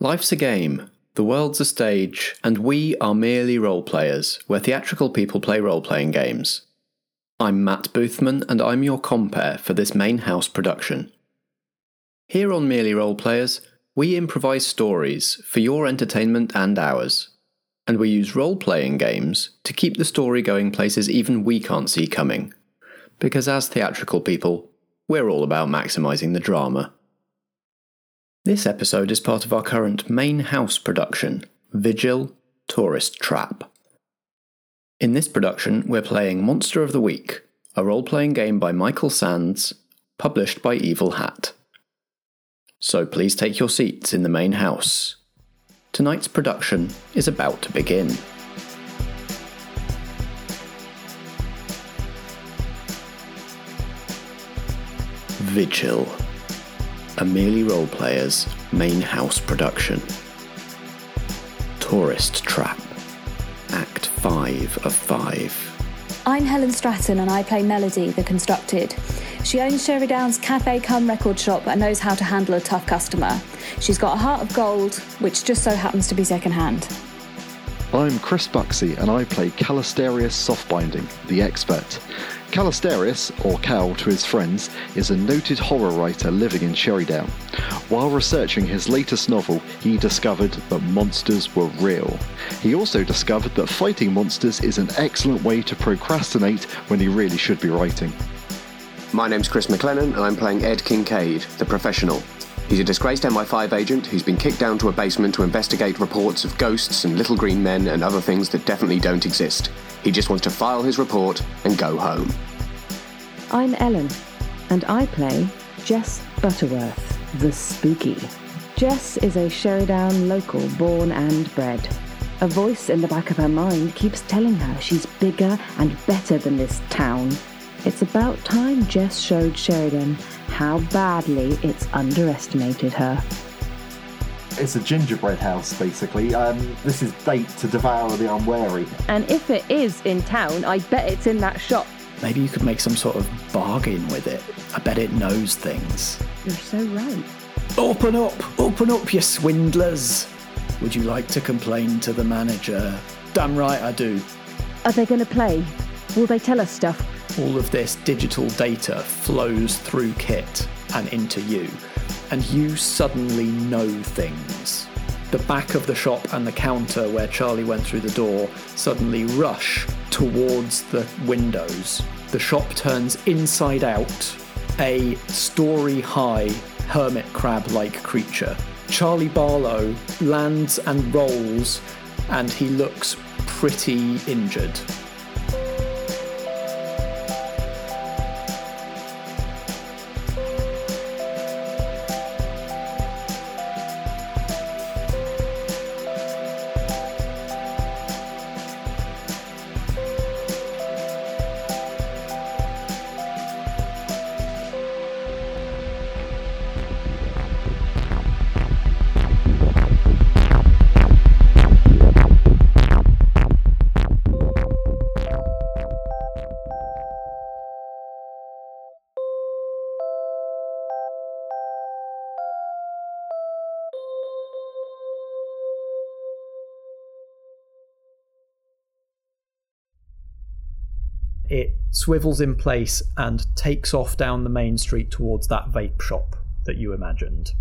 Life's a game, the world's a stage, and we are merely role players, where theatrical people play role playing games. I'm Matt Boothman, and I'm your compere for this main house production. Here on Merely Role Players, we improvise stories for your entertainment and ours, and we use role playing games to keep the story going places even we can't see coming. Because as theatrical people, we're all about maximising the drama. This episode is part of our current main house production, Vigil Tourist Trap. In this production, we're playing Monster of the Week, a role playing game by Michael Sands, published by Evil Hat. So please take your seats in the main house. Tonight's production is about to begin. Vigil a Merely Role Players main house production. Tourist Trap, Act 5 of 5. I'm Helen Stratton and I play Melody, the constructed. She owns Sherry Down's cafe cum record shop and knows how to handle a tough customer. She's got a heart of gold, which just so happens to be secondhand. I'm Chris Buxey and I play Callisterius Softbinding, the expert. Callisterius, or Cal to his friends, is a noted horror writer living in Sherrydown. While researching his latest novel, he discovered that monsters were real. He also discovered that fighting monsters is an excellent way to procrastinate when he really should be writing. My name's Chris McLennan, and I'm playing Ed Kincaid, the professional. He's a disgraced MI5 agent who's been kicked down to a basement to investigate reports of ghosts and little green men and other things that definitely don't exist. He just wants to file his report and go home. I'm Ellen, and I play Jess Butterworth, the spooky. Jess is a Sherrydown local born and bred. A voice in the back of her mind keeps telling her she's bigger and better than this town. It's about time Jess showed Sheridan how badly it's underestimated her. It's a gingerbread house, basically. Um, this is bait to devour the unwary. And if it is in town, I bet it's in that shop. Maybe you could make some sort of bargain with it. I bet it knows things. You're so right. Open up! Open up, you swindlers! Would you like to complain to the manager? Damn right I do. Are they going to play? Will they tell us stuff? All of this digital data flows through Kit and into you, and you suddenly know things. The back of the shop and the counter where Charlie went through the door suddenly rush towards the windows. The shop turns inside out, a story high hermit crab like creature. Charlie Barlow lands and rolls, and he looks pretty injured. It swivels in place and takes off down the main street towards that vape shop that you imagined.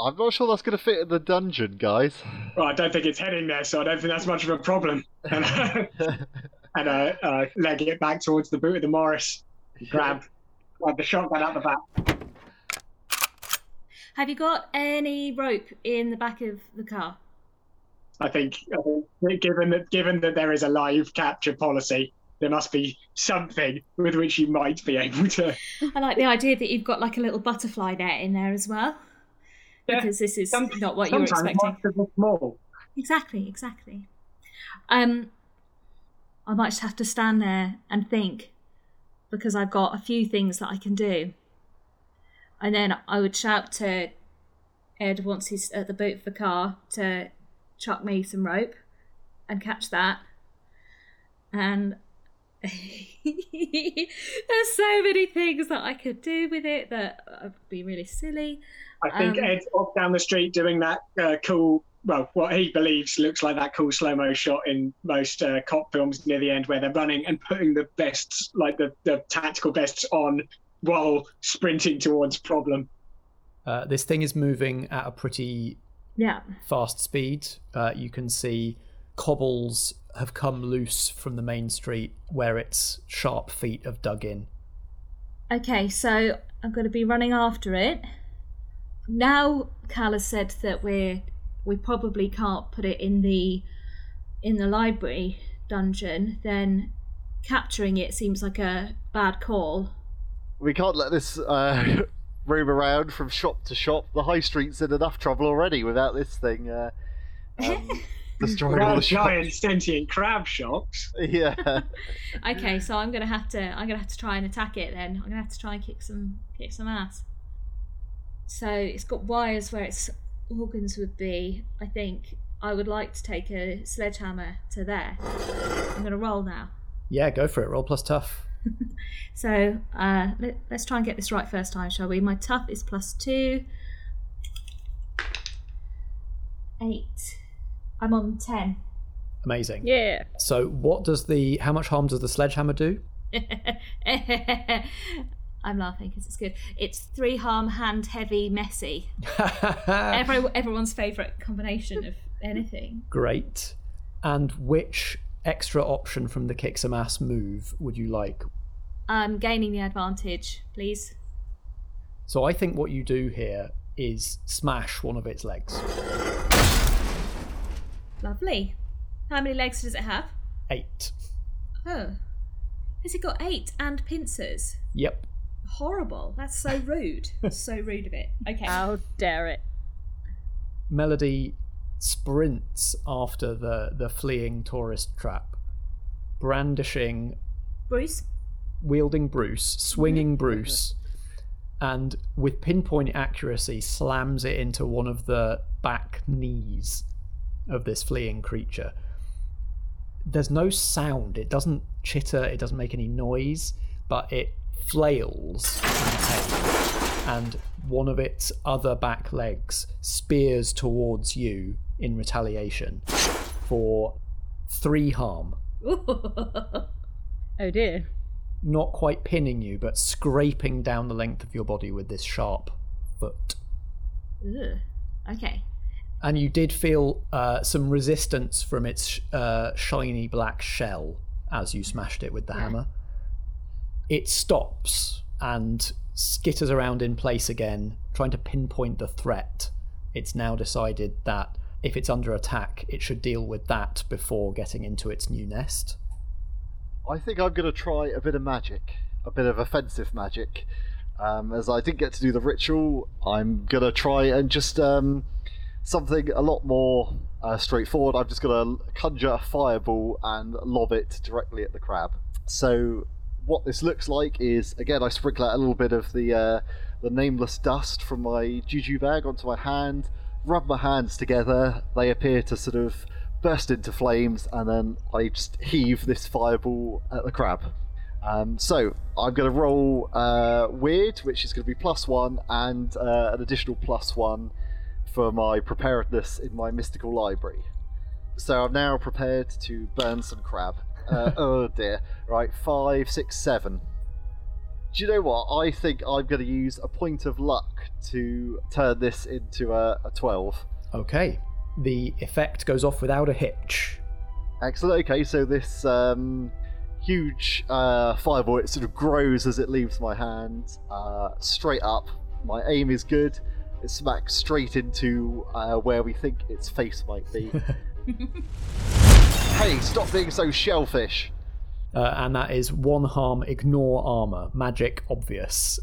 I'm not sure that's going to fit in the dungeon, guys. Well, I don't think it's heading there, so I don't think that's much of a problem. And, and uh, uh, leg it back towards the boot of the Morris, grab, grab the shotgun out the back. Have you got any rope in the back of the car? I think, think given that given that there is a live capture policy, there must be something with which you might be able to. I like the idea that you've got like a little butterfly net in there as well. Yeah, Because this is some- not what you were expecting. small. Exactly, exactly. Um, I might just have to stand there and think because I've got a few things that I can do. And then I would shout to Ed once he's at the boot of the car to chuck me some rope and catch that. And There's so many things that I could do with it that would be really silly. I think Um, Ed's off down the street doing that uh, cool, well, what he believes looks like that cool slow mo shot in most uh, cop films near the end where they're running and putting the vests, like the, the tactical vests, on while sprinting towards problem. Uh, this thing is moving at a pretty Yeah. fast speed. Uh, you can see cobbles have come loose from the main street where its sharp feet have dug in. Okay, so I'm going to be running after it. Now, Cal has said that we're we probably can't put it in the in the library dungeon. Then capturing it seems like a bad call. We can't let this uh, roam around from shop to shop. The high street's in enough trouble already without this thing uh, um, destroying all Well, the giant sentient crab shops. Yeah. Okay, so I'm gonna have to I'm gonna have to try and attack it then. I'm gonna have to try and kick some kick some ass. So it's got wires where its organs would be. I think I would like to take a sledgehammer to there. I'm gonna roll now. Yeah, go for it. Roll plus tough. So uh, let, let's try and get this right first time, shall we? My tough is plus two. Eight. I'm on ten. Amazing. Yeah. So, what does the how much harm does the sledgehammer do? I'm laughing because it's good. It's three harm, hand heavy, messy. Every, everyone's favourite combination of anything. Great. And which extra option from the kick some ass move would you like? I'm gaining the advantage, please. So I think what you do here is smash one of its legs. Lovely. How many legs does it have? Eight. Oh. Has it got eight and pincers? Yep. Horrible. That's so rude. so rude of it. Okay. How dare it? Melody sprints after the, the fleeing tourist trap, brandishing, Bruce? wielding Bruce, swinging Bruce, and with pinpoint accuracy slams it into one of the back knees of this fleeing creature. There's no sound, it doesn't chitter, it doesn't make any noise, but it flails and one of its other back legs spears towards you in retaliation for three harm. Oh dear. Not quite pinning you, but scraping down the length of your body with this sharp foot. Ugh. Okay. And you did feel uh, some resistance from its uh, shiny black shell as you smashed it with the hammer. It stops and skitters around in place again, trying to pinpoint the threat. It's now decided that if it's under attack, it should deal with that before getting into its new nest. I think I'm going to try a bit of magic, a bit of offensive magic. Um, as I didn't get to do the ritual, I'm going to try and just um, something a lot more uh, straightforward. I'm just going to conjure a fireball and lob it directly at the crab. So, what this looks like is again, I sprinkle out a little bit of the uh, the nameless dust from my juju bag onto my hand, rub my hands together. They appear to sort of burst into flames, and then I just heave this fireball at the crab. Um, so I'm going to roll uh, weird, which is going to be plus one, and uh, an additional plus one for my preparedness in my mystical library. So I'm now prepared to burn some crab. Uh, oh dear. Right, five, six, seven. Do you know what? I think I'm going to use a point of luck to turn this into a, a 12. Okay. The effect goes off without a hitch. Excellent. Okay, so this um, huge uh, fireball it sort of grows as it leaves my hand, uh, straight up. My aim is good. It smacks straight into uh, where we think its face might be. hey, stop being so shellfish. Uh, and that is one harm, ignore armor, magic obvious.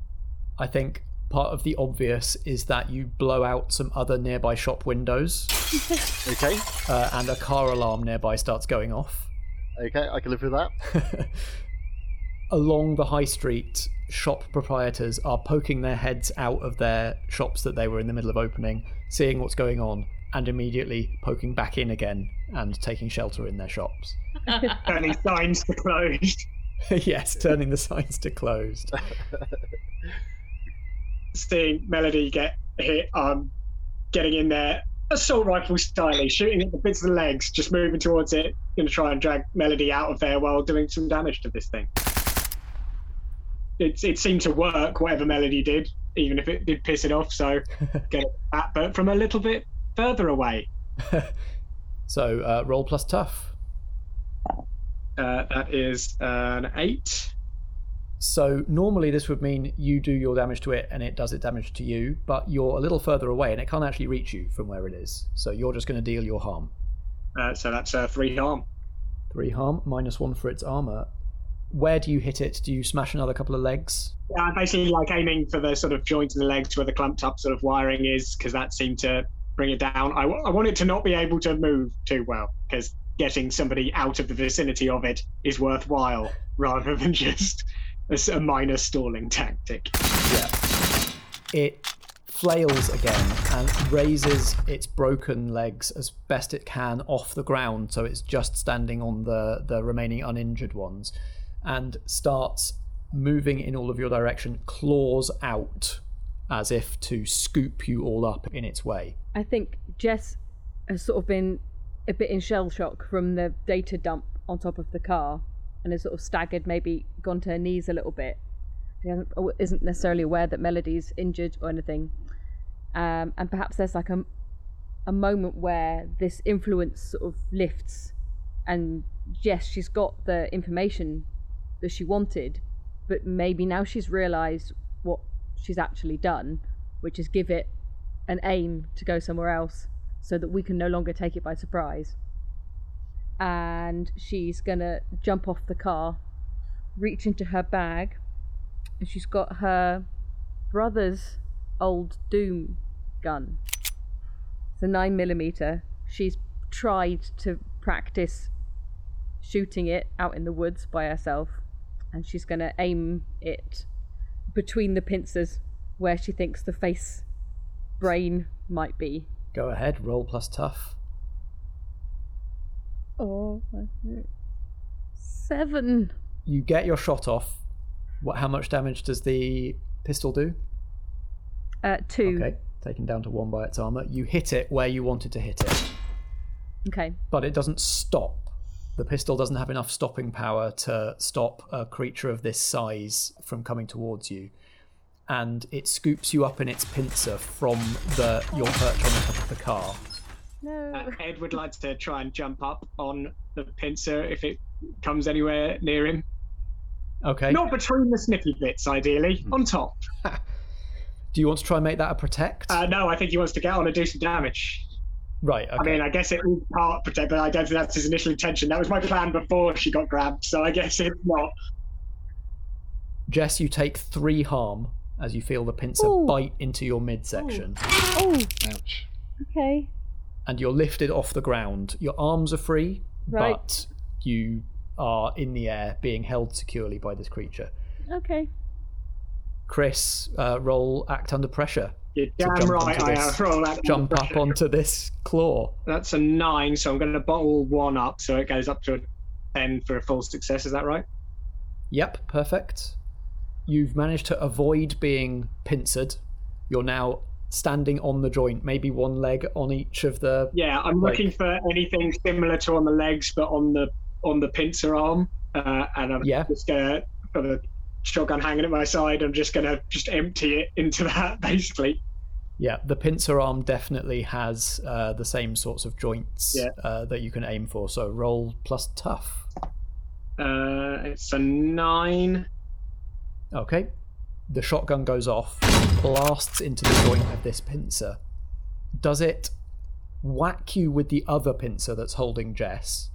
I think part of the obvious is that you blow out some other nearby shop windows, Okay, uh, and a car alarm nearby starts going off. okay, I can live with that. Along the high street, shop proprietors are poking their heads out of their shops that they were in the middle of opening, seeing what's going on, and immediately poking back in again and taking shelter in their shops. Turning signs to closed. yes, turning the signs to closed. Seeing Melody get hit, um, getting in there, assault rifle styly, shooting at the bits of the legs, just moving towards it, going to try and drag Melody out of there while doing some damage to this thing. It, it seemed to work, whatever Melody did, even if it did piss it off. So get it back, but from a little bit further away. so uh, roll plus tough. Uh, that is an eight. So normally this would mean you do your damage to it and it does it damage to you, but you're a little further away and it can't actually reach you from where it is. So you're just going to deal your harm. Uh, so that's uh, three harm. Three harm, minus one for its armor. Where do you hit it? Do you smash another couple of legs? Yeah, I'm basically like aiming for the sort of joint in the legs where the clumped up sort of wiring is, because that seemed to bring it down. I, w- I want it to not be able to move too well, because getting somebody out of the vicinity of it is worthwhile rather than just a, a minor stalling tactic. Yeah. It flails again and raises its broken legs as best it can off the ground so it's just standing on the, the remaining uninjured ones and starts moving in all of your direction, claws out as if to scoop you all up in its way. I think Jess has sort of been a bit in shell shock from the data dump on top of the car and has sort of staggered, maybe gone to her knees a little bit. She hasn't, isn't necessarily aware that Melody's injured or anything. Um, and perhaps there's like a, a moment where this influence sort of lifts, and yes, she's got the information that she wanted, but maybe now she's realised what she's actually done, which is give it an aim to go somewhere else so that we can no longer take it by surprise. And she's gonna jump off the car, reach into her bag, and she's got her brother's old Doom gun. It's a 9mm. She's tried to practice shooting it out in the woods by herself, and she's gonna aim it between the pincers where she thinks the face brain might be. Go ahead, roll plus tough. Oh, seven. You get your shot off. What? How much damage does the pistol do? Uh, two. Okay, taken down to one by its armor. You hit it where you wanted to hit it. Okay. But it doesn't stop. The pistol doesn't have enough stopping power to stop a creature of this size from coming towards you. And it scoops you up in its pincer from the your perch on the top of the car. No. Uh, Ed would like to try and jump up on the pincer if it comes anywhere near him. Okay. Not between the snippy bits, ideally, on top. Do you want to try and make that a protect? Uh, no, I think he wants to get on and do some damage. Right. Okay. I mean, I guess it was part protect, but I don't think that's his initial intention. That was my plan before she got grabbed, so I guess it's not. Jess, you take three harm as you feel the pincer Ooh. bite into your midsection, Oh, Ouch. okay. and you're lifted off the ground. Your arms are free, Right. but you are in the air, being held securely by this creature. Okay. Chris, uh, roll act under pressure. You're damn jump right I am. Roll that Jump up onto this claw. That's a nine, so I'm going to bottle one up, so it goes up to a ten for a full success. Is that right? Yep, perfect. You've managed to avoid being pincered. You're now standing on the joint, maybe one leg on each of the. Yeah, I'm Like- looking for anything similar to on the legs, but on the on the pincer arm, uh, and I'm Yeah. just gonna got the shotgun hanging at my side. I'm just gonna just empty it into that, basically. Yeah, the pincer arm definitely has uh, the same sorts of joints Yeah. uh, that you can aim for. So roll plus tough. Uh, it's a nine. Okay. The shotgun goes off, blasts into the joint of this pincer. Does it whack you with the other pincer that's holding Jess?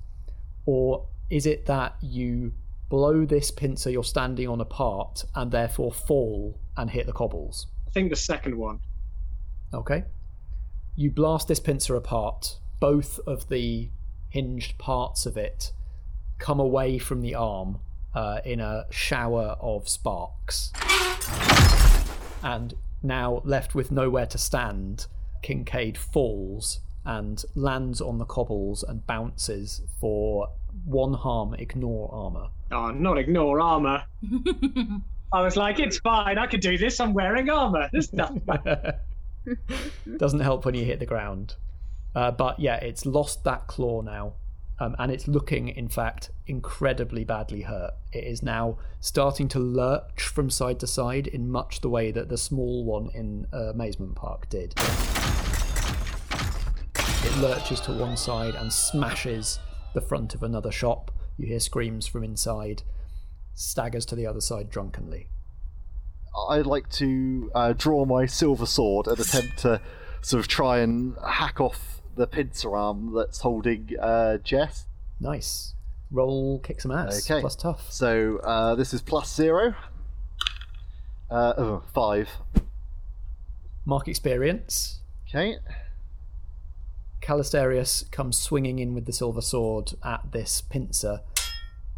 Or is it that you blow this pincer you're standing on apart and therefore fall and hit the cobbles? I think the second one. Okay. You blast this pincer apart. Both of the hinged parts of it come away from the arm uh, in a shower of sparks. And now, left with nowhere to stand, Kincaid falls and lands on the cobbles and bounces for one harm, ignore armor. Oh, not ignore armor. I was like, it's fine. I can do this. I'm wearing armor. There's nothing. Doesn't help when you hit the ground. Uh, but yeah, it's lost that claw now. Um, and it's looking, in fact, incredibly badly hurt. It is now starting to lurch from side to side in much the way that the small one in uh, Amazement Park did. It lurches to one side and smashes the front of another shop. You hear screams from inside, staggers to the other side drunkenly. I'd like to uh, draw my silver sword and attempt to sort of try and hack off the pincer arm that's holding uh, Jess. Nice. Roll kick some ass. Okay. Plus tough. So uh, this is plus zero. Uh, oh, five. Mark experience. Okay. Calistarius comes swinging in with the silver sword at this pincer,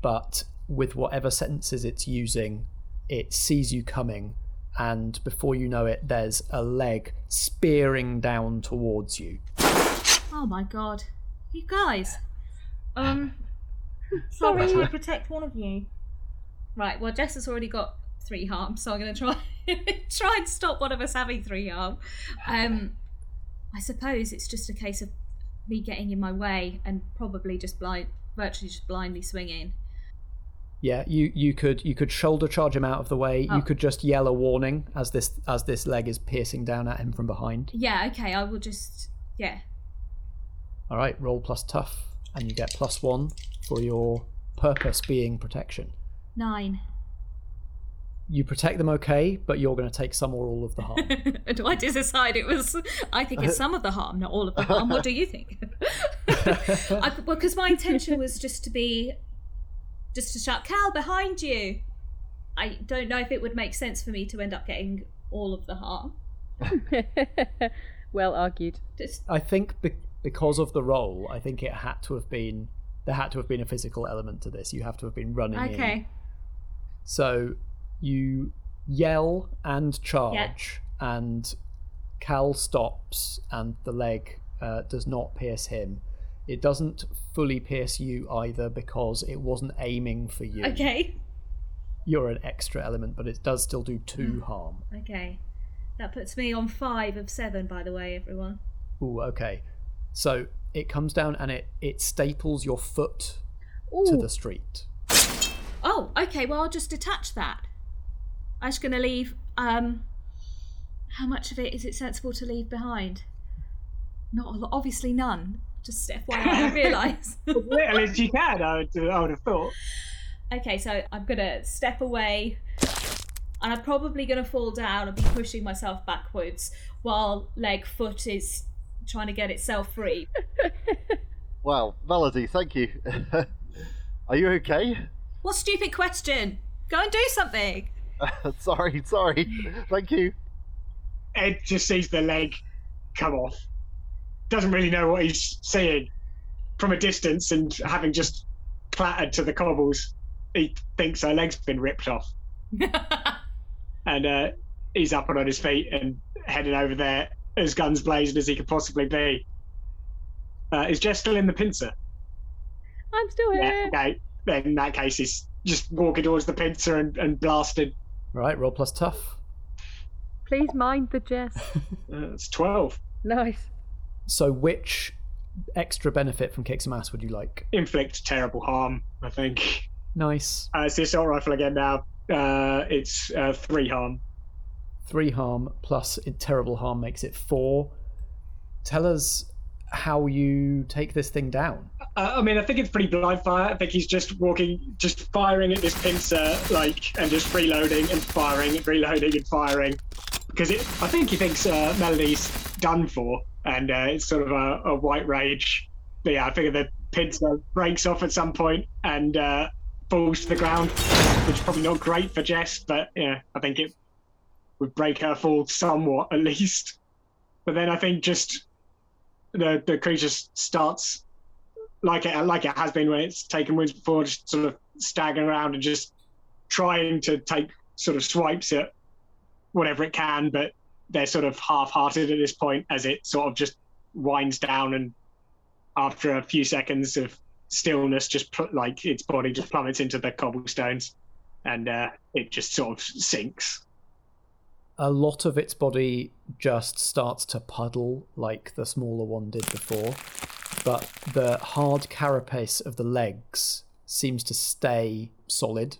but with whatever senses it's using, it sees you coming, and before you know it, there's a leg spearing down towards you. Oh my god. You guys. Um sorry to protect one of you. Right, well Jess has already got three harm, so I'm gonna try try and stop one of us having three harm. Um I suppose it's just a case of me getting in my way and probably just blind virtually just blindly swinging. Yeah, you, you could you could shoulder charge him out of the way. Oh. You could just yell a warning as this as this leg is piercing down at him from behind. Yeah, okay, I will just yeah. All right, roll plus tough, and you get plus one for your purpose being protection. Nine. You protect them okay, but you're going to take some or all of the harm. do I decide it was? I think it's some of the harm, not all of the harm. What do you think? I, because my intention was just to be, just to shout, "Cal, behind you!" I don't know if it would make sense for me to end up getting all of the harm. well argued. Just I think be- because of the role, I think it had to have been there had to have been a physical element to this. You have to have been running in. okay. So you yell and charge, and Cal stops, and the leg uh, does not pierce him. It doesn't fully pierce you either because it wasn't aiming for you. Okay. You're an extra element, but it does still do two harm. Okay. That puts me on five of seven, by the way, everyone. Ooh, okay. So it comes down and it, it staples your foot to the street. Oh, okay. Well, I'll just detach that. I'm just going to leave. Um, how much of it is it sensible to leave behind? Not a lot. Obviously, none. Just FYI, I realise. Little as you can, I would, I would have thought. okay, so I'm going to step away. And I'm probably going to fall down and be pushing myself backwards while leg foot is trying to get itself free. Well, Melody, thank you. Are you okay? what stupid question? Go and do something. sorry, sorry. Thank you. Ed just sees the leg come off. Doesn't really know what he's seeing from a distance, and having just clattered to the cobbles, he thinks her leg's been ripped off. and uh, he's up and on his feet and heading over there as guns blazing as he could possibly be. Uh, is Jess still in the pincer? I'm still here. Yeah, okay. Then in that case, he's just walking towards the pincer and, and blasting. Right, roll plus tough. Please mind the Jess. Uh, it's 12. nice. So, which extra benefit from Kick Some Ass would you like? Inflict terrible harm, I think. Nice. Uh, it's the assault rifle again now. Uh, it's uh, three harm. Three harm plus it- terrible harm makes it four. Tell us how you take this thing down. Uh, I mean, I think it's pretty blind fire. I think he's just walking, just firing at this pincer, like, and just reloading and firing and reloading and firing. Because it, I think he thinks uh, Melody's done for, and uh, it's sort of a, a white rage. But yeah, I figure the pincer breaks off at some point and uh, falls to the ground, which is probably not great for Jess, but yeah, I think it would break her fall somewhat at least. But then I think just the the creature starts like it like it has been when it's taken wounds before, just sort of staggering around and just trying to take sort of swipes at whatever it can, but they're sort of half-hearted at this point as it sort of just winds down and after a few seconds of stillness, just pl- like its body just plummets into the cobblestones, and uh, it just sort of sinks. A lot of its body just starts to puddle like the smaller one did before, but the hard carapace of the legs seems to stay solid.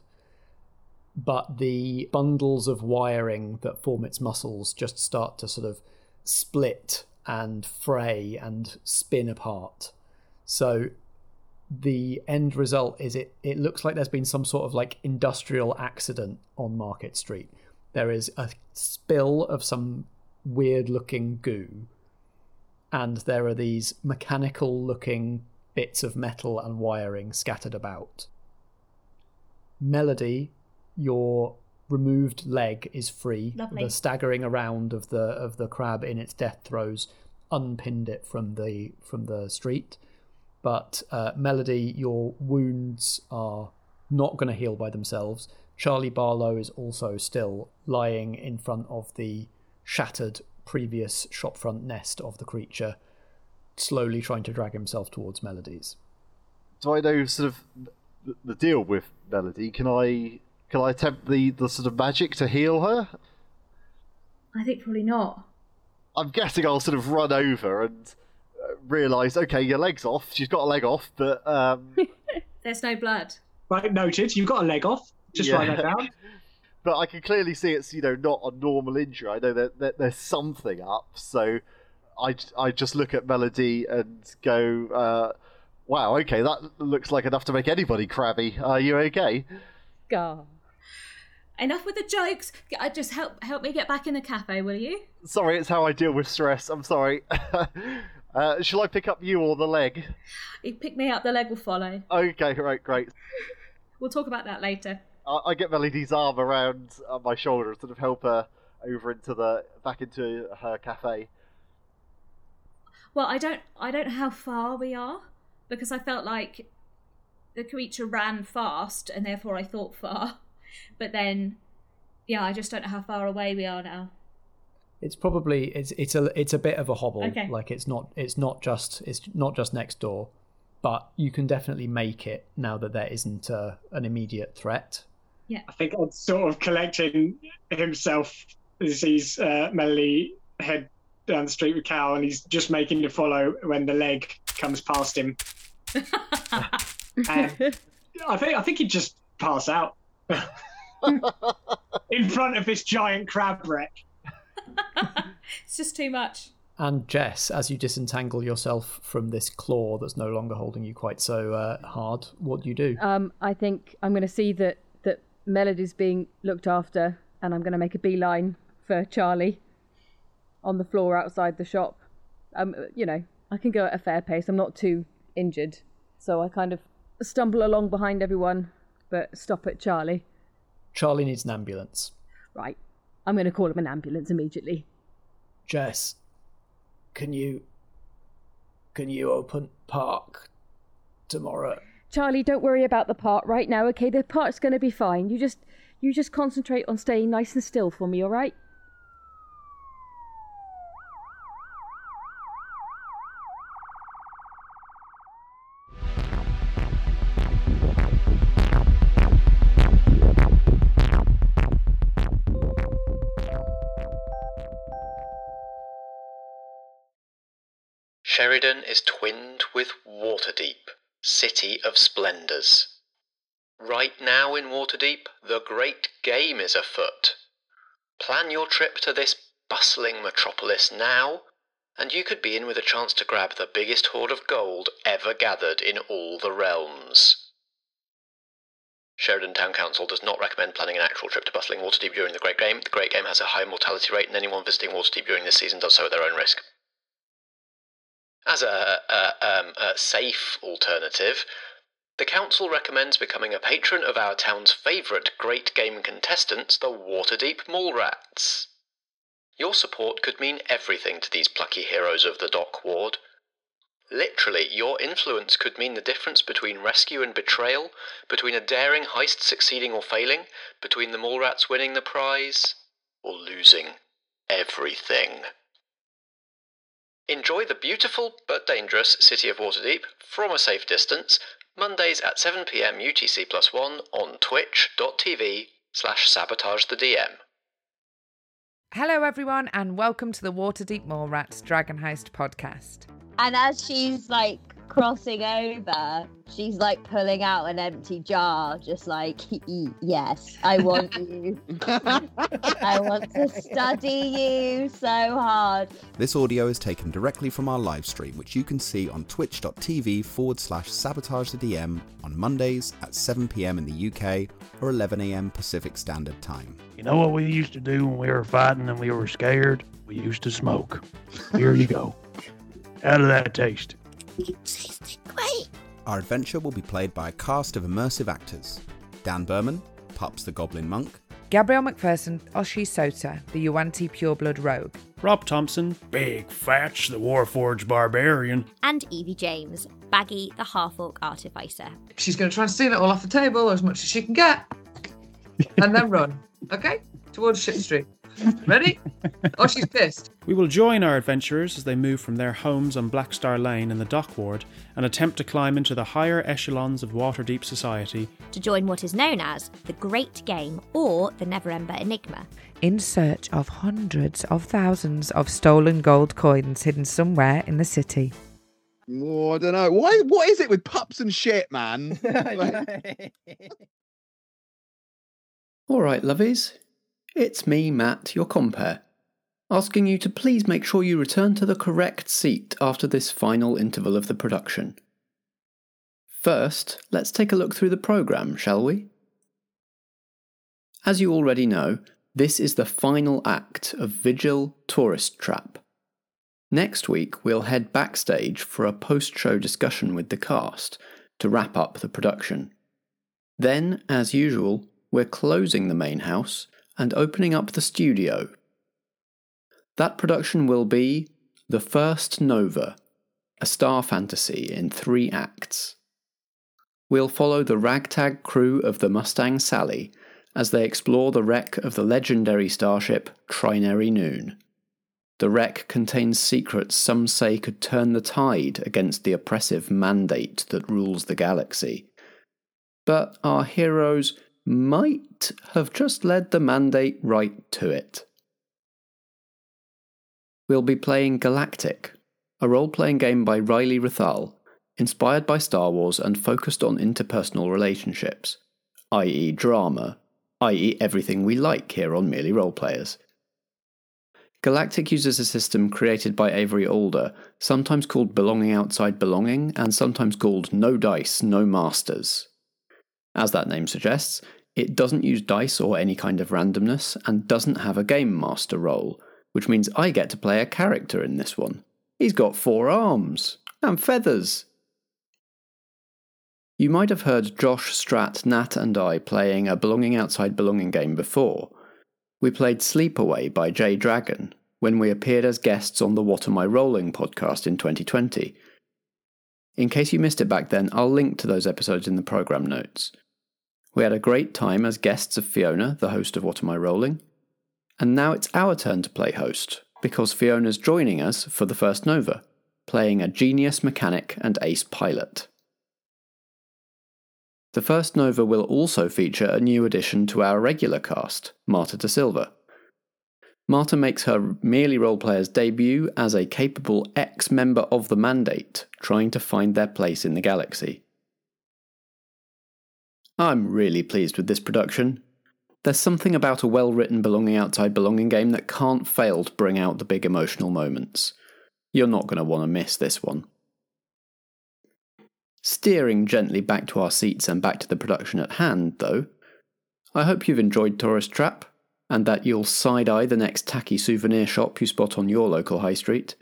But the bundles of wiring that form its muscles just start to sort of split and fray and spin apart. So the end result is it it looks like there's been some sort of like industrial accident on Market Street. There is a spill of some weird looking goo and there are these mechanical looking bits of metal and wiring scattered about. Melody, your removed leg is free. Lovely. The staggering around of the of the crab in its death throes unpinned it from the from the street. But uh, Melody, your wounds are not going to heal by themselves. Charlie Barlow is also still lying in front of the shattered previous shopfront nest of the creature, slowly trying to drag himself towards Melody's. Do I know sort of the, the deal with Melody? Can I can I attempt the, the sort of magic to heal her? I think probably not. I'm guessing I'll sort of run over and uh, realise, okay, your leg's off. She's got a leg off, but um, There's no blood. Right, noted. You've got a leg off. Just Yeah. write that down. but I can clearly see it's you know not a normal injury. I know that, that there's something up, so I I just look at Melody and go, uh, wow, okay, that looks like enough to make anybody crabby. Are you okay? Gar. Enough with the jokes. I just help help me get back in the cafe, will you? Sorry, it's how I deal with stress. I'm sorry. uh, shall I pick up you or the leg? You pick me up, the leg will follow. Okay, right, great. We'll talk about that later. I, I get Melody's arm around uh, my shoulder and sort of help her over into the back into her cafe. Well, I don't I don't know how far we are because I felt like the creature ran fast and therefore I thought far. But then yeah, I just don't know how far away we are now. It's probably it's it's a it's a bit of a hobble. Okay. Like it's not it's not just it's not just next door, but you can definitely make it now that there isn't a, an immediate threat. I think Odd's sort of collecting himself as he's uh, Melody head down the street with Cal, and he's just making to follow when the leg comes past him. And I think I think he'd just pass out in front of this giant crab wreck. It's just too much. And Jess, as you disentangle yourself from this claw that's no longer holding you quite so uh, hard, what do you do? Um, I think I'm going to see that that Melody's being looked after, and I'm going to make a beeline for Charlie on the floor outside the shop. Um, you know, I can go at a fair pace. I'm not too injured, so I kind of stumble along behind everyone, but stop at Charlie. Charlie needs an ambulance. Right, I'm going to call him an ambulance immediately. Jess, can you can you open park tomorrow? Charlie, don't worry about the part right now. Okay, the part's going to be fine. You just you just concentrate on staying nice and still for me, all right? Sheridan is twinned with Waterdeep, city of splendors. Right now in Waterdeep, the great game is afoot. Plan your trip to this bustling metropolis now, and you could be in with a chance to grab the biggest hoard of gold ever gathered in all the realms. Sheridan Town Council does not recommend planning an actual trip to bustling Waterdeep during the Great Game. The Great Game has a high mortality rate, and anyone visiting Waterdeep during this season does so at their own risk. As a, a, um, a safe alternative, the Council recommends becoming a patron of our town's favourite Great Game contestants, the Waterdeep Mallrats. Your support could mean everything to these plucky heroes of the Dock Ward. Literally, your influence could mean the difference between rescue and betrayal, between a daring heist succeeding or failing, between the Mallrats winning the prize or losing everything. Enjoy the beautiful but dangerous city of Waterdeep from a safe distance, Mondays at 7pm UTC plus 1 on twitch.tv slash sabotage the DM. Hello, everyone, and welcome to the Waterdeep Mole Rats Dragon Heist podcast. And as she's like crossing over, she's like pulling out an empty jar, just like, yes, I want you. I want to study you so hard. This audio is taken directly from our live stream, which you can see on twitch.tv forward slash sabotage the DM on Mondays at 7pm in the UK or 11am Pacific Standard Time. You know what we used to do when we were fighting and we were scared? We used to smoke. Here you go. How did that taste? Our adventure will be played by a cast of immersive actors Dan Berman, Pups the Goblin Monk, Gabrielle McPherson, Oshi Sota, the Yuan-Ti Pureblood Rogue, Rob Thompson, Big Fatch, the Warforged Barbarian, and Evie James, Baggy, the half orc artificer. She's going to try and steal it all off the table as much as she can get, and then run. Okay, towards Ship Street. Ready? Oh, she's pissed. We will join our adventurers as they move from their homes on Blackstar Lane in the Dock Ward and attempt to climb into the higher echelons of Waterdeep society to join what is known as the Great Game or the Neverember Enigma. in search of hundreds of thousands of stolen gold coins hidden somewhere in the city. Oh, I don't know. Why? What is it with pups and shit, man? All right, lovies. It's me, Matt, your compere, asking you to please make sure you return to the correct seat after this final interval of the production. First, let's take a look through the programme, shall we? As you already know, this is the final act of Vigil Tourist Trap. Next week, we'll head backstage for a post show discussion with the cast to wrap up the production. Then, as usual, we're closing the main house and opening up the studio. That production will be The First Nova, a star fantasy in three acts. We'll follow the ragtag crew of the Mustang Sally as they explore the wreck of the legendary starship Trinary Noon. The wreck contains secrets some say could turn the tide against the oppressive mandate that rules the galaxy. But our heroes might have just led the mandate right to it. We'll be playing Galactic, a role playing game by Riley Rethal, inspired by Star Wars and focused on interpersonal relationships, i.e., drama, i.e., everything we like here on Merely Role Players. Galactic uses a system created by Avery Alder, sometimes called Belonging Outside Belonging, and sometimes called No Dice, No Masters. As that name suggests, it doesn't use dice or any kind of randomness, and doesn't have a game master role, which means I get to play a character in this one. He's got four arms and feathers. You might have heard Josh, Strat, Nat, and I playing a Belonging Outside Belonging game before. We played Sleepaway by Jay Dragon when we appeared as guests on the What Am I Rolling podcast in 2020. In case you missed it back then, I'll link to those episodes in the programme notes. We had a great time as guests of Fiona, the host of What Am I Rolling? And now it's our turn to play host, because Fiona's joining us for the first Nova, playing a genius mechanic and ace pilot. The first Nova will also feature a new addition to our regular cast, Marta da Silva. Marta makes her merely role player's debut as a capable ex member of the Mandate, trying to find their place in the galaxy. I'm really pleased with this production. There's something about a well written Belonging Outside Belonging game that can't fail to bring out the big emotional moments. You're not going to want to miss this one. Steering gently back to our seats and back to the production at hand, though, I hope you've enjoyed Tourist Trap, and that you'll side eye the next tacky souvenir shop you spot on your local high street.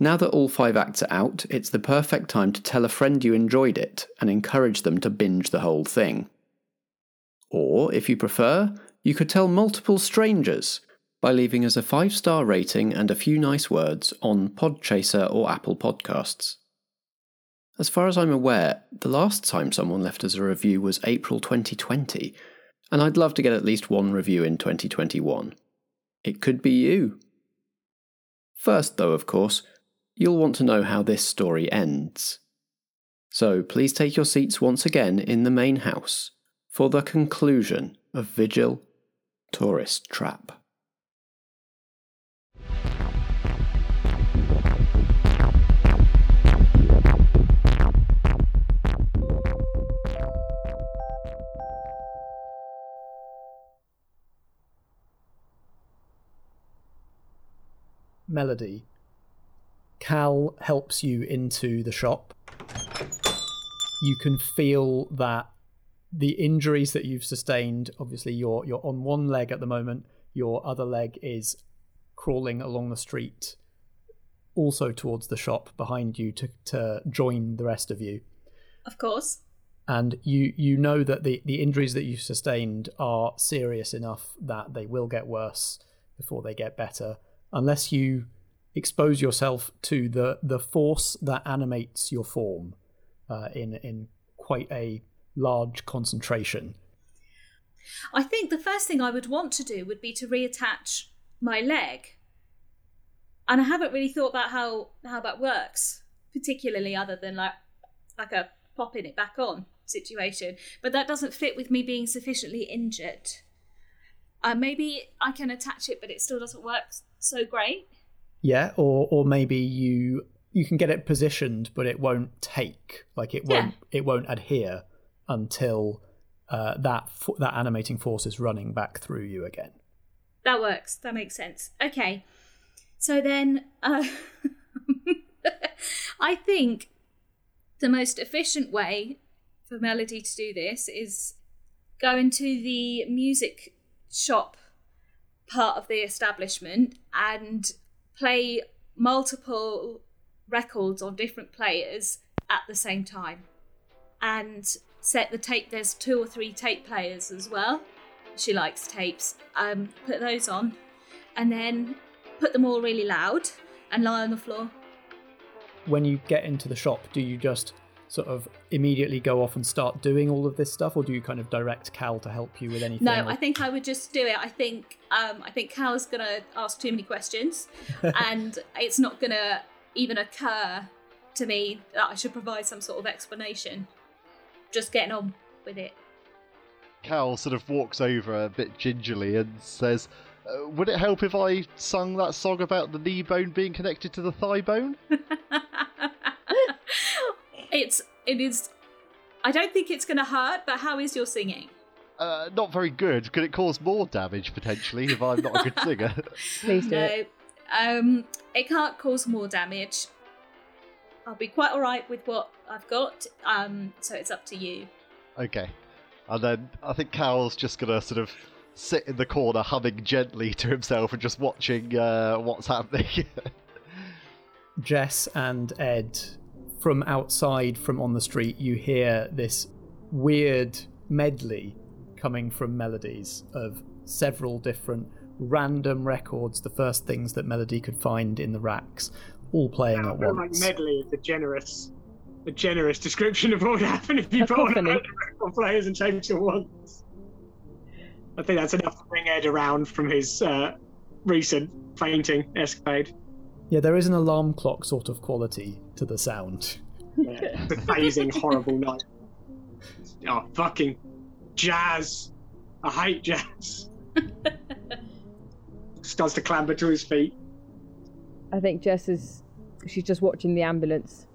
Now that all five acts are out, it's the perfect time to tell a friend you enjoyed it and encourage them to binge the whole thing. Or, if you prefer, you could tell multiple strangers by leaving us a five star rating and a few nice words on Podchaser or Apple Podcasts. As far as I'm aware, the last time someone left us a review was April 2020, and I'd love to get at least one review in 2021. It could be you. First, though, of course, you'll want to know how this story ends. So please take your seats once again in the main house for the conclusion of Vigil Tourist Trap. Melody. Cal helps you into the shop. You can feel that the injuries that you've sustained, obviously you're you're on one leg at the moment, your other leg is crawling along the street also towards the shop behind you to, to join the rest of you. Of course. And you you know that the, the injuries that you've sustained are serious enough that they will get worse before they get better unless you expose yourself to the the force that animates your form uh, in in quite a large concentration. I think the first thing I would want to do would be to reattach my leg. And I haven't really thought about how, how that works, particularly other than like like a popping it back on situation. But that doesn't fit with me being sufficiently injured. Uh, maybe I can attach it, but it still doesn't work so great. Yeah, or or maybe you you can get it positioned, but it won't take like it won't it won't adhere until uh, that fo- that animating force is running back through you again. That works. That makes sense. Okay. So then, uh, I think the most efficient way for Melody to do this is go into the music shop part of the establishment and play multiple records on different players at the same time. And set the tape there's two or three tape players as well. She likes tapes. Um, put those on. And then put them all really loud and lie on the floor. When you get into the shop, do you just sort of immediately go off and start doing all of this stuff, or do you kind of direct Cal to help you with anything? no or- i think i would just do it i think um, i think cal's gonna ask too many questions and it's not gonna even occur to me that i should provide some sort of explanation just getting on with it Cal sort of walks over a bit gingerly and says, uh, "Would it help if I sung that song about the knee bone being connected to the thigh bone?" it's it is i don't think it's gonna hurt but how is your singing Uh, not very good. Could it cause more damage potentially if I'm not a good singer? Please do no it. um it can't cause more damage i'll be quite all right with what i've got um so it's up to you Okay. And then I think Cal's just gonna sort of sit in the corner humming gently to himself and just watching uh, what's happening. Jess and Ed, from outside, from on the street, you hear this weird medley coming from Melody's of several different random records, the first things that Melody could find in the racks, all playing I at feel like once. medley is a generous, a generous description of what would happen if you put all the record players and tapes at once. I think that's enough to bring Ed around from his uh, recent fainting escapade. Yeah, there is an alarm clock sort of quality to the sound. Yeah, the phasing horrible night. Oh, fucking jazz! I hate jazz. Starts to clamber to his feet. I think Jess is. She's just watching the ambulance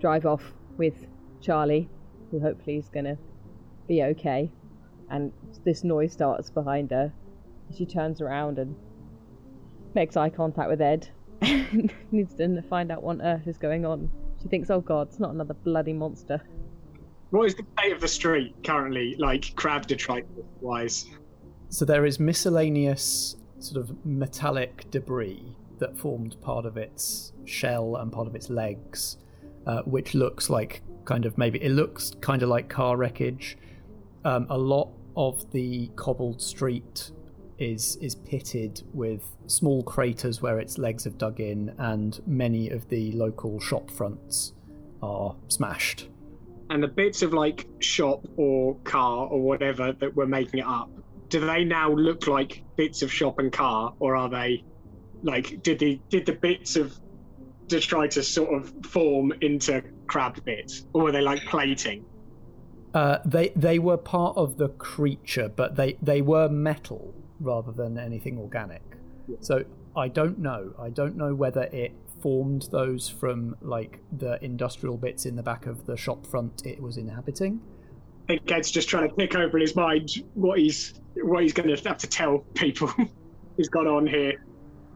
drive off with Charlie, who hopefully is gonna be okay. And this noise starts behind her. She turns around and makes eye contact with Ed. Needs to find out what on earth is going on. She thinks, oh god, it's not another bloody monster. What is the state of the street currently, like crab detritus wise? So there is miscellaneous sort of metallic debris that formed part of its shell and part of its legs, uh, which looks like kind of maybe it looks kind of like car wreckage. Um, a lot of the cobbled street is is pitted with small craters where its legs have dug in, and many of the local shop fronts are smashed. And the bits of like shop or car or whatever that were making it up, do they now look like bits of shop and car, or are they like did the did the bits of to try to sort of form into crab bits, or were they like plating? Uh, they they were part of the creature, but they they were metal rather than anything organic. So I don't know. I don't know whether it formed those from like the industrial bits in the back of the shop front it was inhabiting. I think Ed's just trying to pick over in his mind what he's what he's going to have to tell people he's gone on here.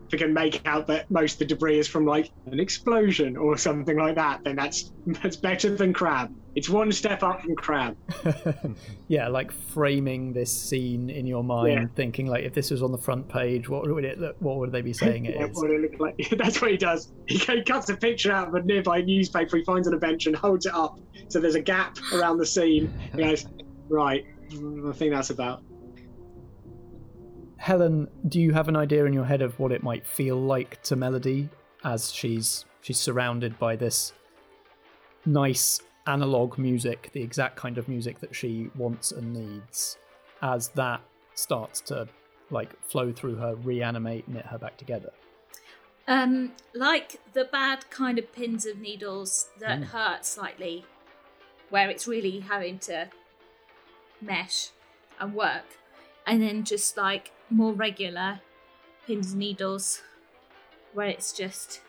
If we can make out that most of the debris is from like an explosion or something like that, then that's that's better than crab. It's one step up from crab. Yeah, like framing this scene in your mind, Yeah. thinking like if this was on the front page, what would it look, what would they be saying it Yeah, is? what it look like. That's what he does. He cuts a picture out of a nearby newspaper he finds on a bench and holds it up. So there's a gap around the scene. He goes, right, I think that's about. Helen, do you have an idea in your head of what it might feel like to Melody as she's she's surrounded by this nice analog music, the exact kind of music that she wants and needs, as that starts to like flow through her, reanimate, knit her back together. Um, like the bad kind of pins of needles that Mm. hurt slightly, where it's really having to mesh and work, and then just like more regular pins and needles, where it's just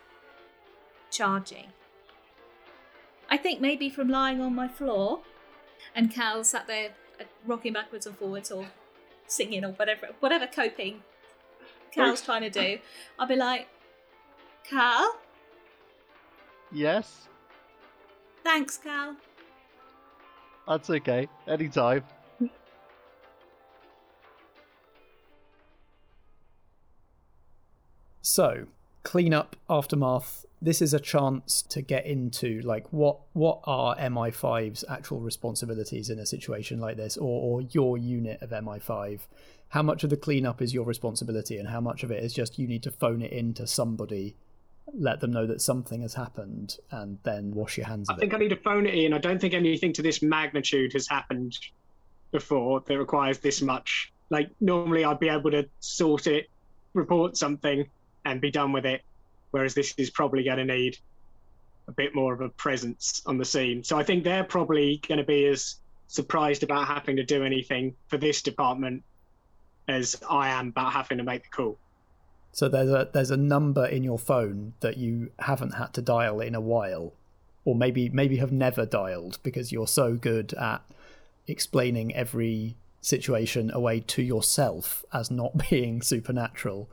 charging. I think maybe from lying on my floor, and Cal sat there uh, rocking backwards and forwards or singing or whatever, whatever coping Cal's trying to do. I'll be like, Cal, Yes, thanks, Cal. that's okay. Anytime. So, cleanup aftermath. This is a chance to get into like what what are MI5's actual responsibilities in a situation like this, or, or your unit of MI5. How much of the cleanup is your responsibility, and how much of it is just you need to phone it in to somebody, let them know that something has happened, and then wash your hands I of think it. I need to phone it in. I don't think anything to this magnitude has happened before that requires this much. Like normally, I'd be able to sort it, report something, and be done with it. Whereas this is probably going to need a bit more of a presence on the scene. So I think they're probably going to be as surprised about having to do anything for this department as I am about having to make the call. So there's a there's a number in your phone that you haven't had to dial in a while, or maybe maybe have never dialed because you're so good at explaining every situation away to yourself as not being supernatural.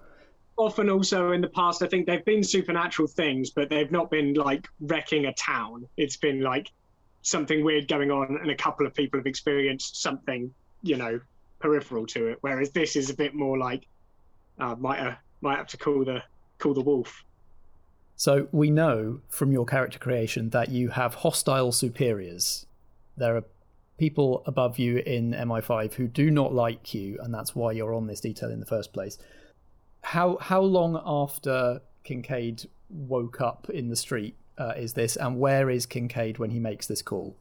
Often also in the past i think they've been supernatural things but they've not been like wrecking a town it's been like something weird going on and a couple of people have experienced something you know peripheral to it whereas this is a bit more like uh, might uh, might have to call the call the wolf So we know from your character creation that you have hostile superiors. There are people above you in MI5 who do not like you, and that's why you're on this detail in the first place. How how long after Kincaid woke up in the street uh, is this, and where is Kincaid when he makes this call?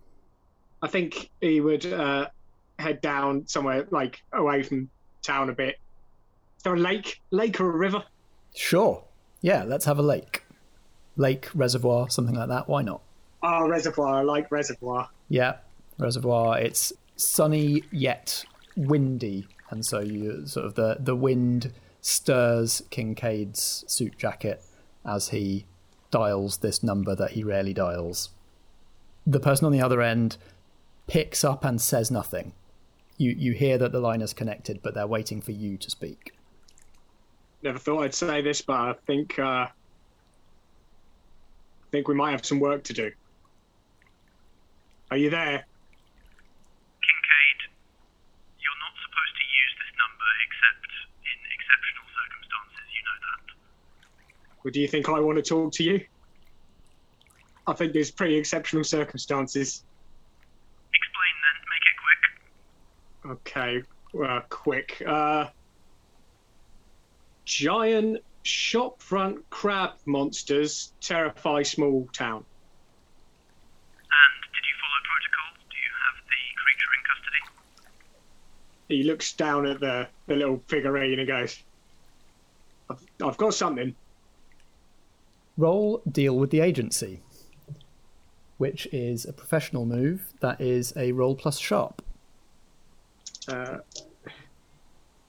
i think he would uh, head down somewhere like away from town a bit is there a lake lake or a river Sure. Yeah, let's have a lake. Lake, reservoir, something like that. Why not? oh reservoir i like reservoir Yeah, reservoir. It's sunny yet windy, and so you sort of the the wind stirs Kincaid's suit jacket as he dials this number that he rarely dials. The person on the other end picks up and says nothing. You you hear that the line is connected, but they're waiting for you to speak. never thought I'd say this, but I think uh, I think we might have some work to do. Are you there? Kincaid, you're not supposed to use this number except in exceptional circumstances. You know that. Or do you think I want to talk to you? I think there's pretty exceptional circumstances. Explain then. Make it quick. Okay, uh, quick. Uh, giant shopfront crab monsters terrify small town. And did you follow protocol? Do you have the creature in custody? He looks down at the, the little figurine and goes, I've, I've got something. Roll deal with the agency, which is a professional move that is a roll plus sharp. Uh,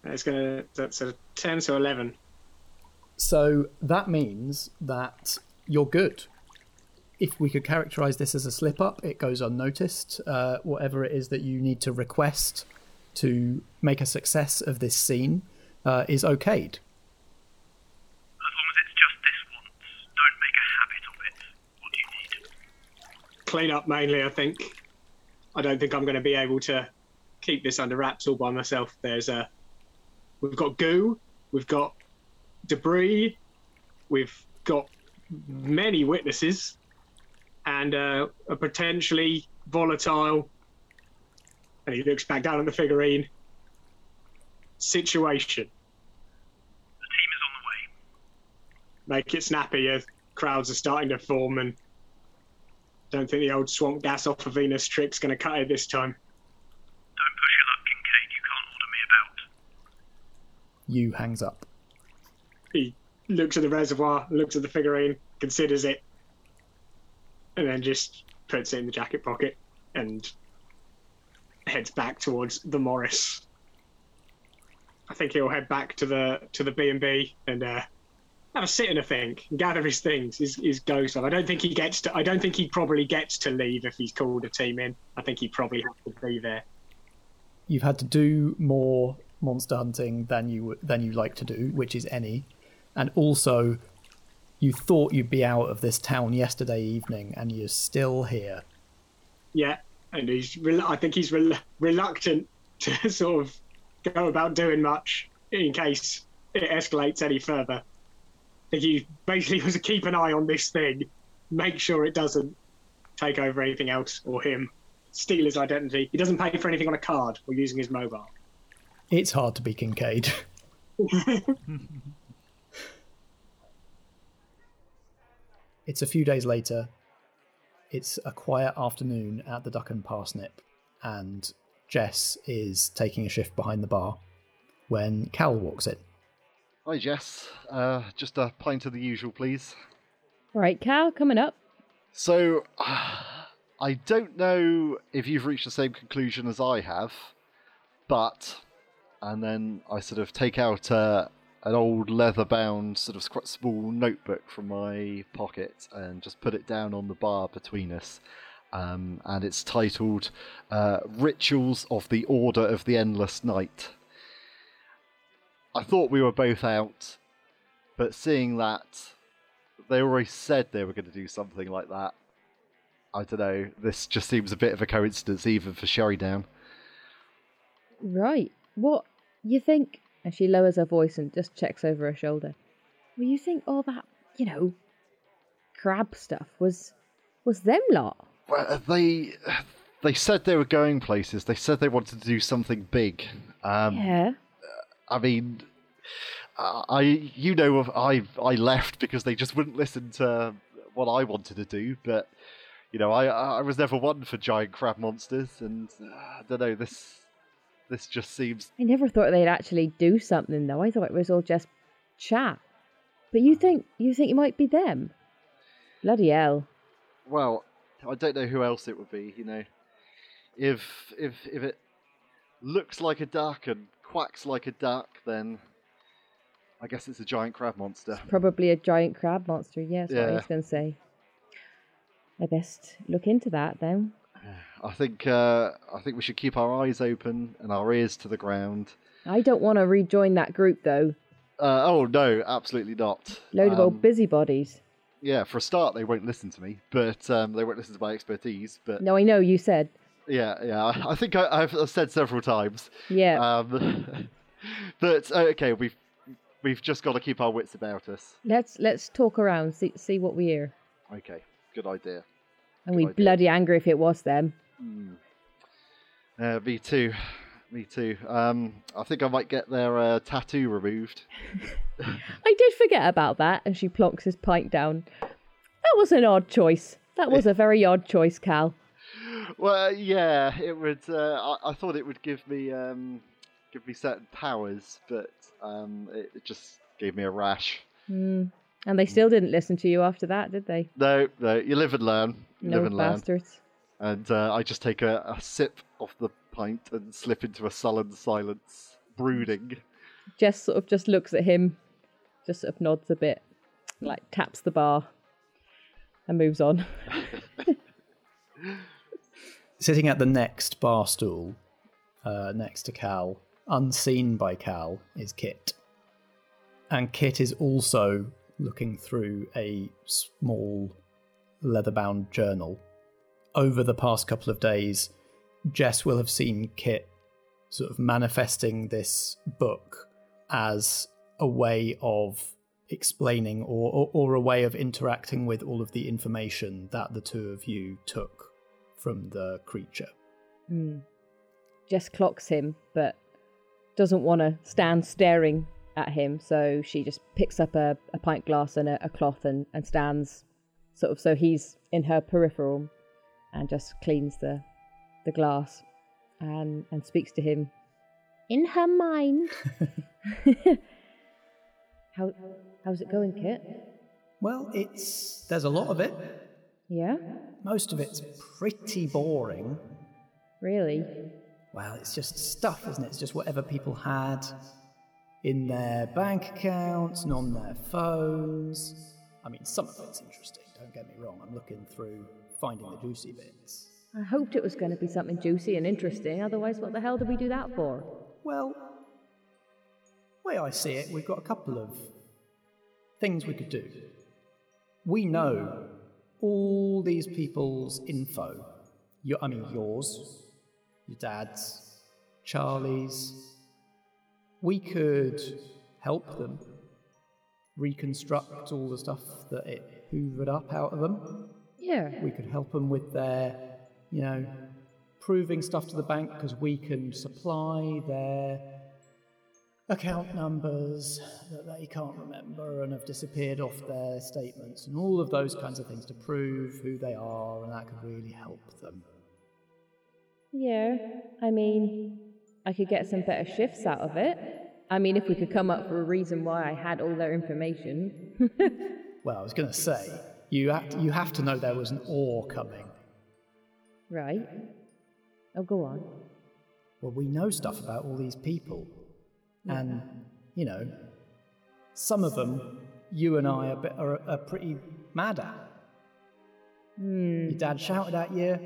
it's gonna that's a ten to eleven. So that means that you're good. If we could characterize this as a slip up, it goes unnoticed. Uh, whatever it is that you need to request to make a success of this scene uh, is okayed. As long as it's just this once, don't make a habit of it. What do you need? Clean up mainly, I think. I don't think I'm going to be able to keep this under wraps all by myself. There's a, we've got goo, we've got debris, we've got many witnesses, and uh, a potentially volatile. And he looks back down at the figurine. Situation. The team is on the way. Make it snappy as crowds are starting to form, and don't think the old swamp gas off of Venus trick's going to cut it this time. Don't push your luck, Kincaid. You can't order me about. You hangs up. He looks at the reservoir, looks at the figurine, considers it, and then just puts it in the jacket pocket and heads back towards the Morris. I think he'll head back to the to the B and B and uh, have a sit and a think, and gather his things, his, his go stuff. I don't think he gets to. I don't think he probably gets to leave if he's called a team in. I think he probably has to be there. You've had to do more monster hunting than you than you like to do, which is any, and also you thought you'd be out of this town yesterday evening, and you're still here. Yeah, and he's. rel- I think he's rel- reluctant to sort of go about doing much in case it escalates any further. I think he basically was to keep an eye on this thing, make sure it doesn't take over anything else or him, steal his identity. He doesn't pay for anything on a card or using his mobile. It's hard to be Kincaid. it's a few days later. It's a quiet afternoon at the Duck and Parsnip, and Jess is taking a shift behind the bar when Cal walks in. Hi, Jess. Uh, just a pint of the usual, please. Right, Cal, coming up. So, I don't know if you've reached the same conclusion as I have, but. And then I sort of take out uh, an old leather bound, sort of small notebook from my pocket and just put it down on the bar between us. Um, and it's titled uh, Rituals of the Order of the Endless Night. I thought we were both out, but seeing that they already said they were going to do something like that, I don't know. This just seems a bit of a coincidence, even for Sherry Down. Right. What you think? And she lowers her voice and just checks over her shoulder. Well, you think all that, you know, crab stuff was was them lot? Well, they they said they were going places. They said they wanted to do something big. Um, yeah. I mean, uh, I you know I I left because they just wouldn't listen to what I wanted to do. But you know, I I was never one for giant crab monsters, and uh, I don't know this this just seems I never thought they'd actually do something though. I thought it was all just chat. But you hmm. think you think it might be them? Bloody hell. well. I don't know who else it would be. You know, if if if it looks like a duck and quacks like a duck, then I guess it's a giant crab monster. Probably a giant crab monster, yes, what I was gonna say. I best look into that then. I think uh, I think we should keep our eyes open and our ears to the ground. I don't want to rejoin that group though. Uh, oh no, absolutely not. Load of Um, old busybodies. Yeah, for a start, they won't listen to me, but um, they won't listen to my expertise. But No, I know you said. yeah, yeah, I, think I, I've I've said several times. Yeah. Um, but uh, okay, we've we've just got to keep our wits about us. Let's let's talk around, see see what we hear. Okay, good idea. And we'd bloody angry if it was them. Hmm. Uh, me too. Me too. Um, I think I might get their uh, tattoo removed. I did forget about that, and she plonks his pint down. That was an odd choice. That was a very odd choice, Cal. Well, yeah, it would. Uh, I, I thought it would give me um, give me certain powers, but um, it, it just Gave me a rash. Hmm. And they still didn't listen to you after that, did they? No, no, you live and learn. You No live and learn. bastards. And uh, I just take a, a sip of the pint and slip into a sullen silence, brooding. Jess sort of just looks at him, just sort of nods a bit, like taps the bar, and moves on. Sitting at the next bar stool, uh, next to Cal, unseen by Cal, is Kit. And Kit is also looking through a small leather bound journal. Over the past couple of days, Jess will have seen Kit sort of manifesting this book as a way of explaining or, or, or a way of interacting with all of the information that the two of you took from the creature. Hmm. Jess clocks him, but doesn't want to stand staring at him, so she just picks up a, a pint glass and a, a cloth and, and stands sort of so he's in her peripheral and just cleans the the glass and and speaks to him in her mind. How how's it going, Kit? Well, it's there's a lot of it. Yeah? Most of it's pretty boring. Really? Well, it's just stuff, isn't it? It's just whatever people had in their bank accounts and on their phones. I mean, some of it's interesting, don't get me wrong. I'm looking through finding the juicy bits. I hoped it was going to be something juicy and interesting. Otherwise, what the hell did we do that for? Well, way I see it, we've got a couple of things we could do. We know all these people's info. Your, I mean, yours, your dad's, Charlie's. We could help them reconstruct all the stuff that it hoovered up out of them. Yeah. We could help them with their, you know, proving stuff to the bank because we can supply their account numbers that they can't remember and have disappeared off their statements and all of those kinds of things to prove who they are, and that could really help them. Yeah, I mean, I could get some better shifts out of it. I mean, if we could come up for a reason why I had all their information. Well, I was going to say, you have to, you have to know there was an or coming. right. Oh, go on. Well, we know stuff about all these people. And, you know, some of them you and I are, bit, are, are pretty mad at. Hmm. Your dad shouted at you.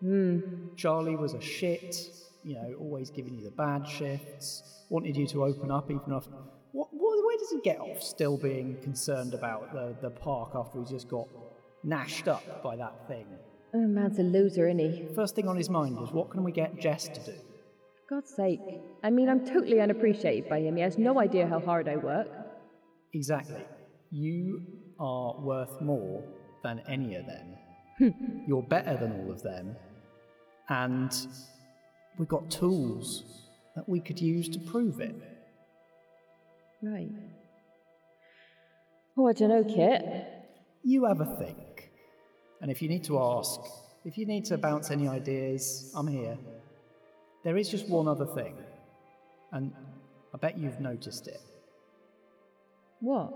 Hmm. Charlie was a shit, you know, always giving you the bad shifts, wanted you to open up even off. What, what, where does he get off still being concerned about the, the park after he just got gnashed up by that thing? Oh, man's a loser, isn't he? First thing on his mind is what can we get Jess to do? God's sake. I mean, I'm totally unappreciated by him. He has no idea how hard I work. Exactly. You are worth more than any of them. Hmm. You're better than all of them. And we've got tools that we could use to prove it. Right. Oh, I don't know, Kit. You have a think. And if you need to ask, if you need to bounce any ideas, I'm here. There is just one other thing. And I bet you've noticed it. What?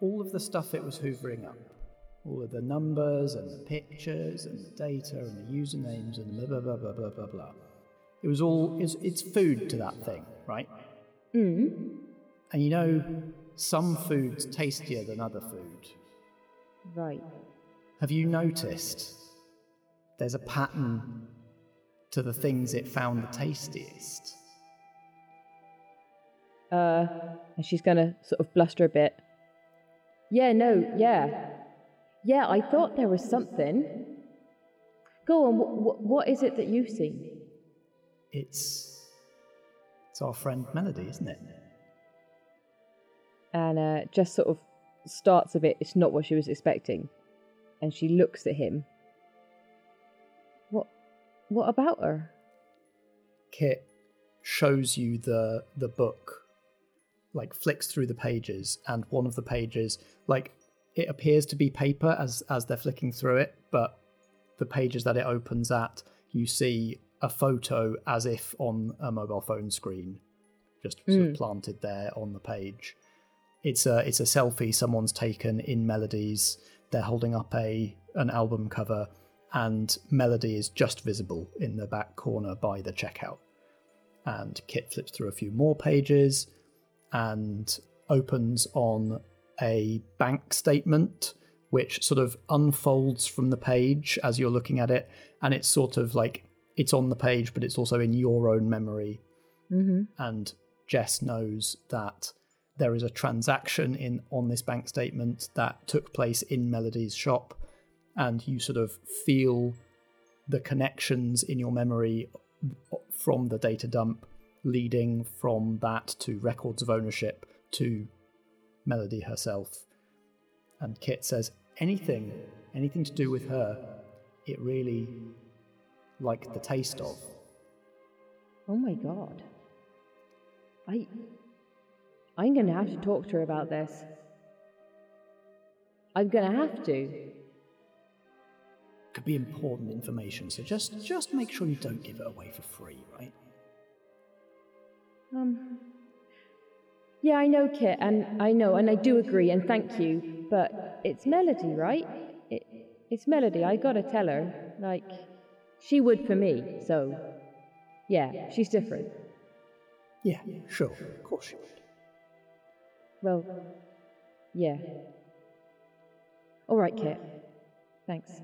All of the stuff it was hoovering up. All of the numbers and the pictures and the data and the usernames and blah blah blah blah blah blah blah. It was all it's, it's food to that thing, right? Mm. And you know, some food's tastier than other food. Right. Have you noticed there's a pattern to the things it found the tastiest? Uh, and she's gonna sort of bluster a bit. Yeah, no, yeah. Yeah, I thought there was something. Go on, wh- wh- what is it that you've seen? It's it's our friend Melody, isn't it? And uh, just sort of starts a bit, it's not what she was expecting. And she looks at him. What what about her? Kit shows you the the book, like flicks through the pages, and one of the pages, like it appears to be paper as as they're flicking through it, but the pages that it opens at, you see a photo as if on a mobile phone screen, just sort of Mm. planted there on the page, it's a it's a selfie someone's taken in Melody's. They're holding up a an album cover, and Melody is just visible in the back corner by the checkout. And Kit flips through a few more pages and opens on a bank statement which sort of unfolds from the page as you're looking at it and it's sort of like it's on the page but it's also in your own memory Mm-hmm. and Jess knows that there is a transaction in on this bank statement that took place in Melody's shop, and you sort of feel the connections in your memory from the data dump leading from that to records of ownership to Melody herself. And Kit says, anything, anything to do with her, it really like the taste of. Oh my god. I. I'm gonna have to talk to her about this. I'm gonna have to. Could be important information, so just just make sure you don't give it away for free, right? Um. Yeah, I know, Kit, and I know, and I do agree, and thank you. But it's Melody, right? It, it's Melody. I gotta tell her. Like, she would for me, so. Yeah, she's different. Yeah, sure, of course she would. Well, yeah. All right, Kit. Thanks.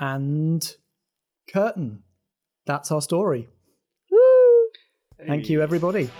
And curtain. That's our story. Thank you, everybody.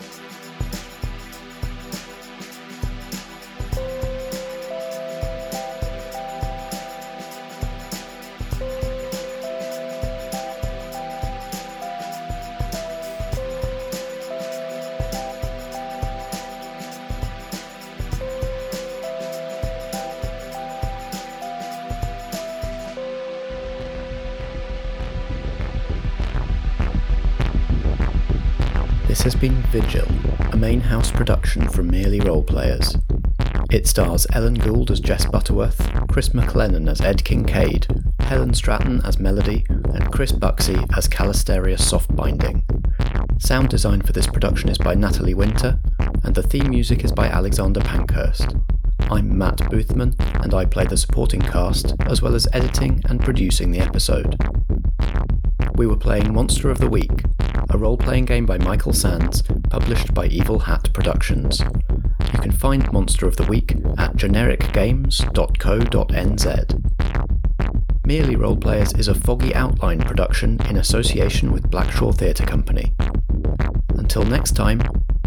Vigil, a main house production from Merely Roleplayers. It stars Ellen Gould as Jess Butterworth, Chris McLennan as Ed Kincaid, Helen Stratton as Melody, and Chris Buxey as Calisterius Softbinding. Sound design for this production is by Natalie Winter, and the theme music is by Alexander Pankhurst. I'm Matt Boothman, and I play the supporting cast, as well as editing and producing the episode. We were playing Monster of the Week, a role playing game by Michael Sands, published by Evil Hat Productions. You can find Monster of the Week at genericgames.co.nz. Merely Roleplayers is a foggy outline production in association with Blackshaw Theatre Company. Until next time,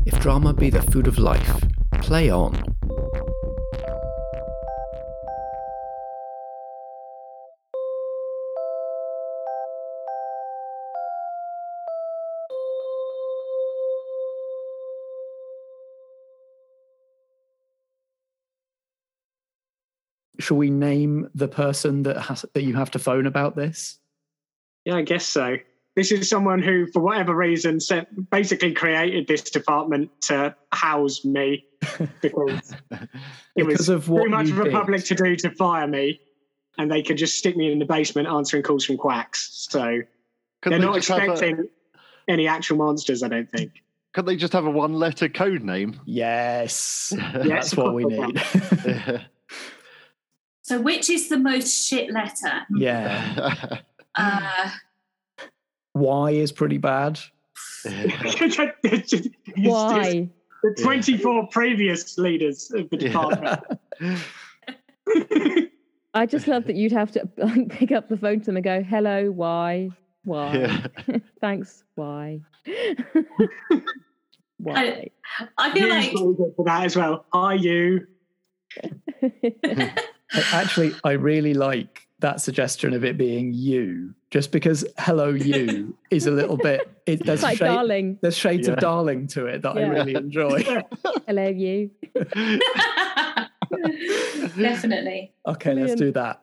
if drama be the food of life, play on. Shall we name the person that has that you have to phone about this? Yeah, I guess so. This is someone who, for whatever reason, sent, basically created this department to house me because it was of what too much you of a public to do to fire me, and they could just stick me in the basement answering calls from quacks. So Could they're they not just have a- expecting any actual monsters. I don't think. Could they just have a one letter code name? Yes. Yes, That's what we proper need. So, which is the most shit letter? yeah. Uh, Y is pretty bad. Why? The 24 previous leaders of the department. I just love that you'd have to like, pick up the phone to them and go, "Hello, why, why? Yeah. Thanks, why, why?" I, I feel You's like for that as well. Are you? I- Actually, I really like that suggestion of it being you, just because "Hello, you" is a little bit. It, there's like shade- darling. There's shades Yeah. of darling to it that I really enjoy. Hello, you. definitely. Okay, let's do that.